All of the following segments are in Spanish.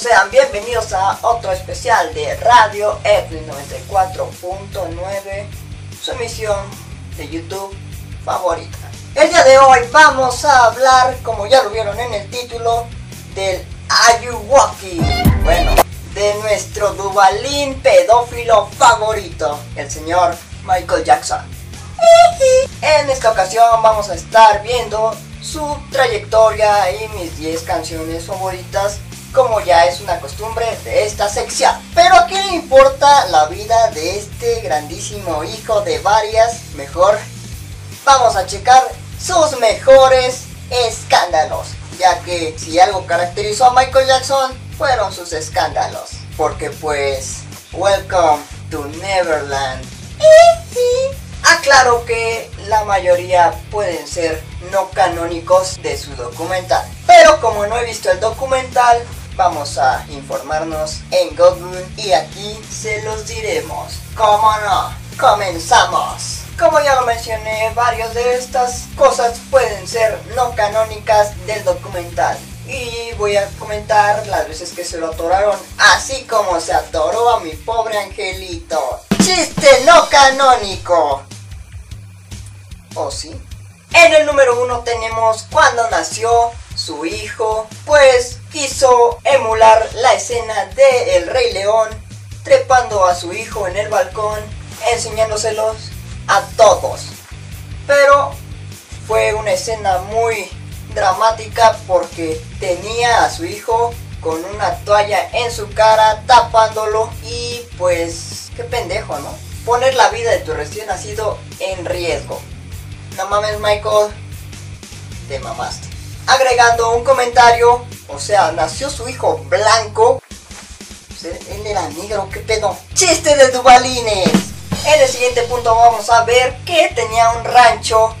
sean bienvenidos a otro especial de Radio Eplin 94.9, su emisión de YouTube favorita. El día de hoy vamos a hablar, como ya lo vieron en el título, del Ayuwoki. Bueno, de nuestro Dubalín pedófilo favorito, el señor Michael Jackson. En esta ocasión vamos a estar viendo su trayectoria y mis 10 canciones favoritas como ya es una costumbre de esta sección. Pero a quién le importa la vida de este grandísimo hijo de varias, mejor vamos a checar sus mejores escándalos. Ya que si algo caracterizó a Michael Jackson fueron sus escándalos. Porque pues, welcome to Neverland. Aclaro que la mayoría pueden ser no canónicos de su documental. Pero como no he visto el documental, vamos a informarnos en Google y aquí se los diremos. ¿Cómo no? ¡Comenzamos! Como ya lo mencioné, varias de estas cosas pueden ser no canónicas del documental. Y voy a comentar las veces que se lo atoraron, así como se atoró a mi pobre angelito. ¡Chiste no canónico! ¿O sí? En el número uno tenemos cuando nació su hijo, pues quiso emular la escena de El Rey León, trepando a su hijo en el balcón, enseñándoselos a todos. Pero fue una escena muy dramática porque tenía a su hijo con una toalla en su cara tapándolo y pues qué pendejo, ¿no? Poner la vida de tu recién nacido en riesgo. No mames Michael, te mamaste. Agregando un comentario, o sea, nació su hijo blanco. Él era negro, qué pedo. Chiste de Dubalines. En el siguiente punto vamos a ver que tenía un rancho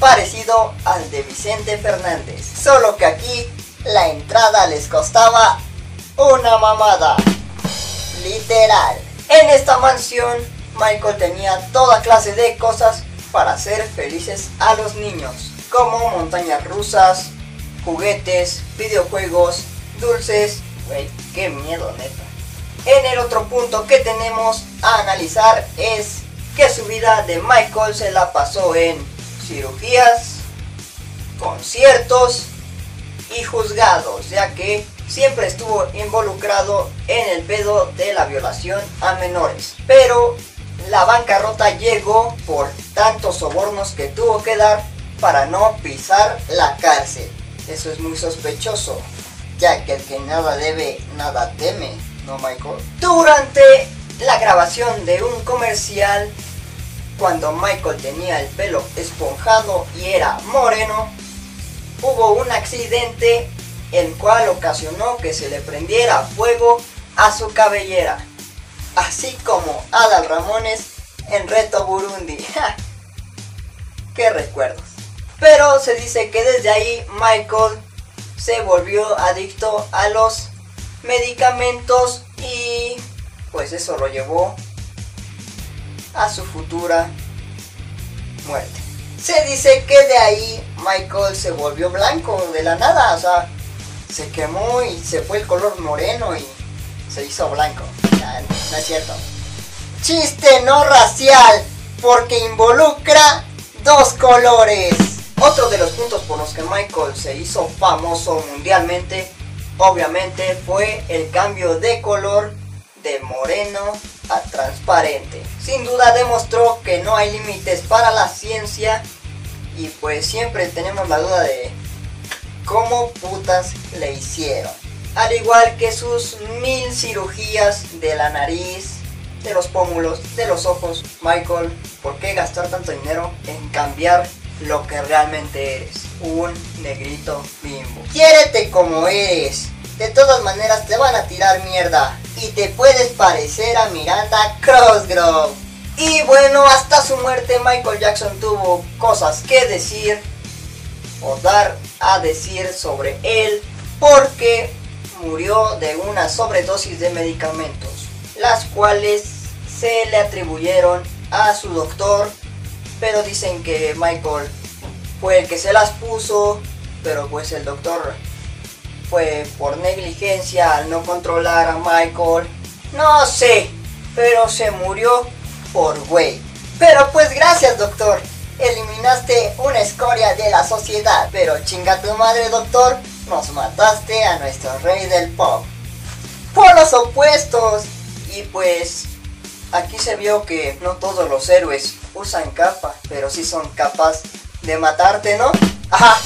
parecido al de Vicente Fernández. Solo que aquí la entrada les costaba una mamada. Literal. En esta mansión, Michael tenía toda clase de cosas para hacer felices a los niños, como montañas rusas, juguetes, videojuegos, dulces. Wey, qué miedo, neta. En el otro punto que tenemos a analizar es que su vida de Michael se la pasó en cirugías, conciertos y juzgados, ya que siempre estuvo involucrado en el pedo de la violación a menores. Pero la bancarrota llegó por tantos sobornos que tuvo que dar para no pisar la cárcel. Eso es muy sospechoso, ya que el que nada debe, nada teme, ¿no, Michael? Durante la grabación de un comercial, cuando Michael tenía el pelo esponjado y era moreno, hubo un accidente el cual ocasionó que se le prendiera fuego a su cabellera, así como Adal Ramones en Reto Burundi. ¡Qué recuerdos! Pero se dice que desde ahí Michael se volvió adicto a los medicamentos y pues eso lo llevó a su futura muerte. Se dice que de ahí Michael se volvió blanco de la nada, o sea, se quemó y se fue el color moreno y se hizo blanco. no es cierto. Chiste no racial, porque involucra dos colores. Otro de los puntos por los que Michael se hizo famoso mundialmente, obviamente, fue el cambio de color de moreno a transparente. Sin duda demostró que no hay límites para la ciencia y pues siempre tenemos la duda de cómo putas le hicieron. Al igual que sus mil cirugías de la nariz, de los pómulos, de los ojos, Michael, ¿por qué gastar tanto dinero en cambiar lo que realmente eres? Un negrito bimbo. Quiérete como eres. De todas maneras te van a tirar mierda. Y te puedes parecer a Miranda Crossgrove. Y bueno, hasta su muerte Michael Jackson tuvo cosas que decir o dar a decir sobre él porque murió de una sobredosis de medicamentos, las cuales se le atribuyeron a su doctor, pero dicen que Michael fue el que se las puso, pero pues el doctor fue por negligencia al no controlar a Michael. No sé, pero se murió por güey. Pero pues gracias doctor, eliminaste una escoria de la sociedad. Pero chinga tu madre doctor, nos mataste a nuestro rey del pop. Por los opuestos. Y pues aquí se vio que no todos los héroes usan capa, pero sí son capaces de matarte, ¿no? Ajá.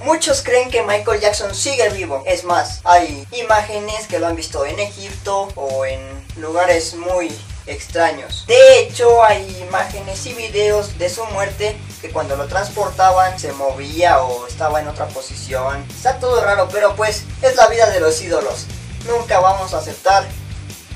Muchos creen que Michael Jackson sigue vivo. Es más, hay imágenes que lo han visto en Egipto o en lugares muy extraños. De hecho, hay imágenes y videos de su muerte que cuando lo transportaban se movía o estaba en otra posición. Está todo raro, pero pues es la vida de los ídolos. Nunca vamos a aceptar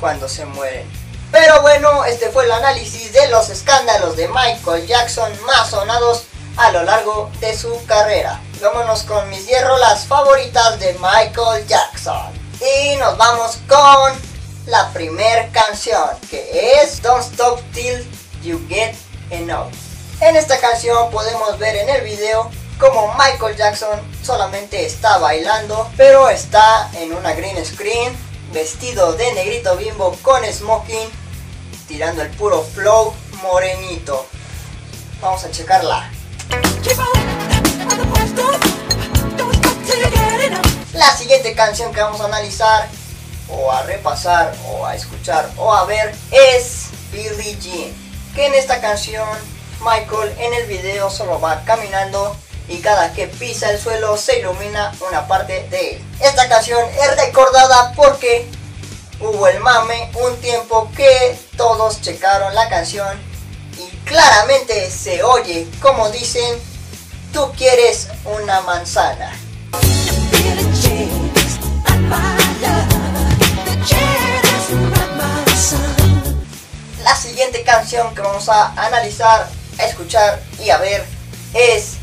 cuando se mueren. Pero bueno, este fue el análisis de los escándalos de Michael Jackson más sonados a lo largo de su carrera. Vámonos con mis 10 rolas favoritas de Michael Jackson. Y nos vamos con la primer canción, que es Don't Stop Till You Get Enough. En esta canción podemos ver en el video como Michael Jackson solamente está bailando, pero está en una green screen, vestido de negrito bimbo con smoking, tirando el puro flow morenito. Vamos a checarla. La siguiente canción que vamos a analizar, o a repasar, o a escuchar, o a ver, es Billie Jean. Que en esta canción, Michael en el video solo va caminando y cada que pisa el suelo se ilumina una parte de él. Esta canción es recordada porque hubo el mame un tiempo que todos checaron la canción y claramente se oye como dicen, tú quieres una manzana. La siguiente canción que vamos a analizar, escuchar y a ver es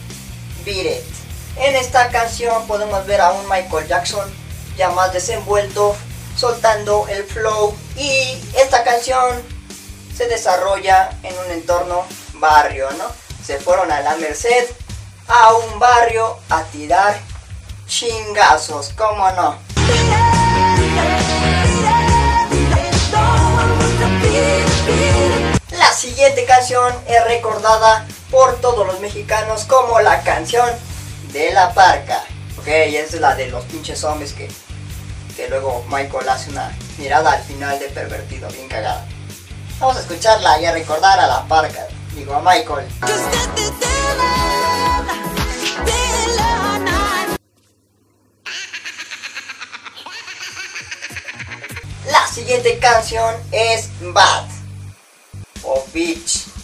En esta canción podemos ver a un Michael Jackson ya más desenvuelto, soltando el flow y esta canción se desarrolla en un entorno barrio, ¿no? Se fueron a la Merced, a un barrio a tirar chingazos, ¿cómo no? La siguiente canción es recordada por todos los mexicanos como la canción de la parca. Ok, es la de los pinches zombies que, que luego Michael hace una mirada al final de pervertido, bien cagada. Vamos a escucharla y a recordar a la parca, digo a Michael. La siguiente canción es Bad o Beach.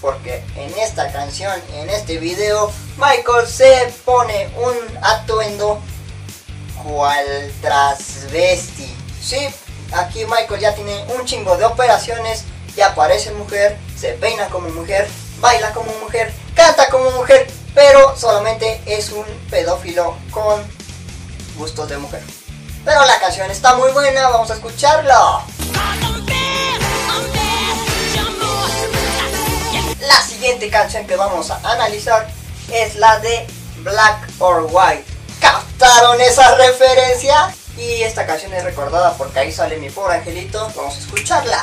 Porque en esta canción, en este video, Michael se pone un atuendo cual transvesti. Sí, aquí Michael ya tiene un chingo de operaciones, ya parece mujer, se peina como mujer, baila como mujer, canta como mujer, pero solamente es un pedófilo con gustos de mujer. Pero la canción está muy buena, vamos a escucharla. La siguiente canción que vamos a analizar es la de Black or White. ¿Captaron esa referencia? Y esta canción es recordada porque ahí sale mi pobre angelito. Vamos a escucharla.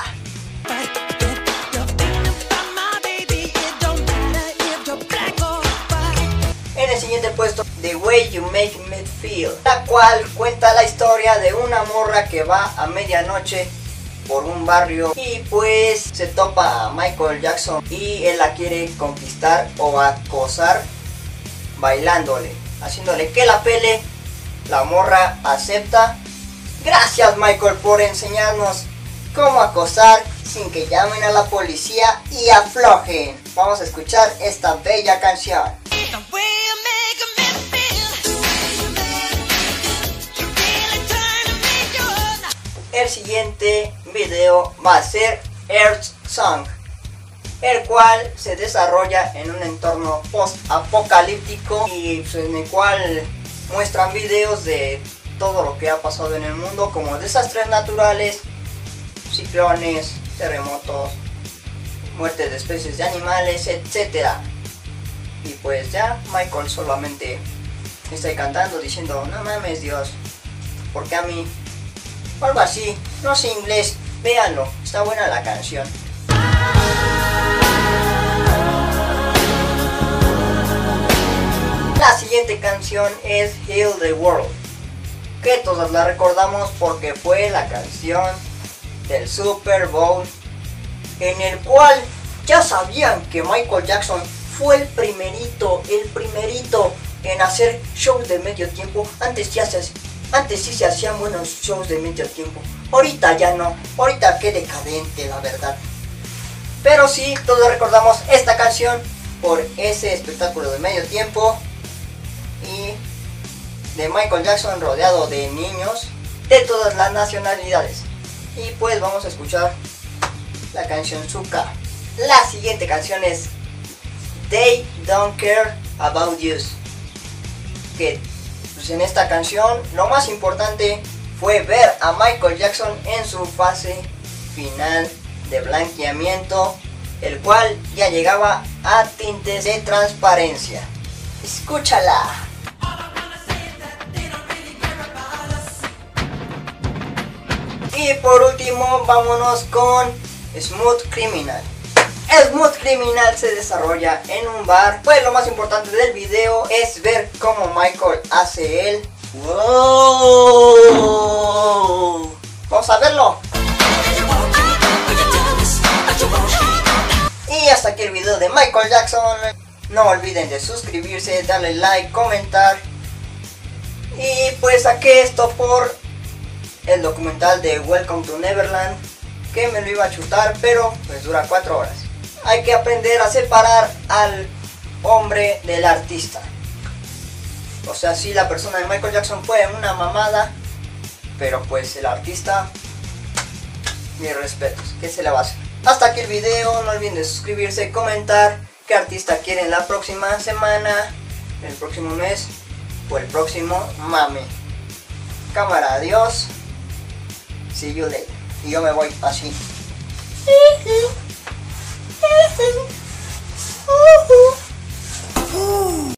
En el siguiente puesto, The Way You Make Me Feel, la cual cuenta la historia de una morra que va a medianoche por un barrio y pues se topa a Michael Jackson y él la quiere conquistar o acosar bailándole, haciéndole que la pele. La morra acepta. Gracias Michael por enseñarnos cómo acosar sin que llamen a la policía y aflojen. Vamos a escuchar esta bella canción. El siguiente video va a ser Earth Song, el cual se desarrolla en un entorno post-apocalíptico y en el cual muestran videos de todo lo que ha pasado en el mundo como desastres naturales, ciclones, terremotos, muertes de especies de animales, etc. Y pues ya Michael solamente estoy cantando diciendo, no mames Dios, porque a mí, o algo así, no sé inglés, véanlo, está buena la canción. La siguiente canción es Heal the World, que todas la recordamos porque fue la canción del Super Bowl en el cual ya sabían que Michael Jackson fue el primerito, el primerito en hacer shows de medio tiempo. Antes ya se, antes sí se hacían buenos shows de medio tiempo. Ahorita ya no. Ahorita qué decadente, la verdad. Pero sí, todos recordamos esta canción por ese espectáculo de medio tiempo y de Michael Jackson rodeado de niños de todas las nacionalidades. Y pues vamos a escuchar la canción Zuka. La siguiente canción es They Don't Care About You. Que pues en esta canción lo más importante fue ver a Michael Jackson en su fase final de blanqueamiento, el cual ya llegaba a tintes de transparencia. Escúchala. Y por último, vámonos con Smooth Criminal. Smooth Criminal se desarrolla en un bar. Pues lo más importante del video es ver cómo Michael hace el wow. Vamos a verlo. Y hasta aquí el video de Michael Jackson. No olviden de suscribirse, darle like, comentar. Y pues saqué esto por el documental de Welcome to Neverland. Que me lo iba a chutar, pero pues dura 4 horas. Hay que aprender a separar al hombre del artista. O sea, si la persona de Michael Jackson fue una mamada, pero pues el artista, mis respetos, ¿qué se le va a hacer? Hasta aquí el video, no olviden de suscribirse, comentar qué artista quieren la próxima semana, el próximo mes o el próximo mame. Cámara, adiós. See you later. Y yo me voy así. Oh.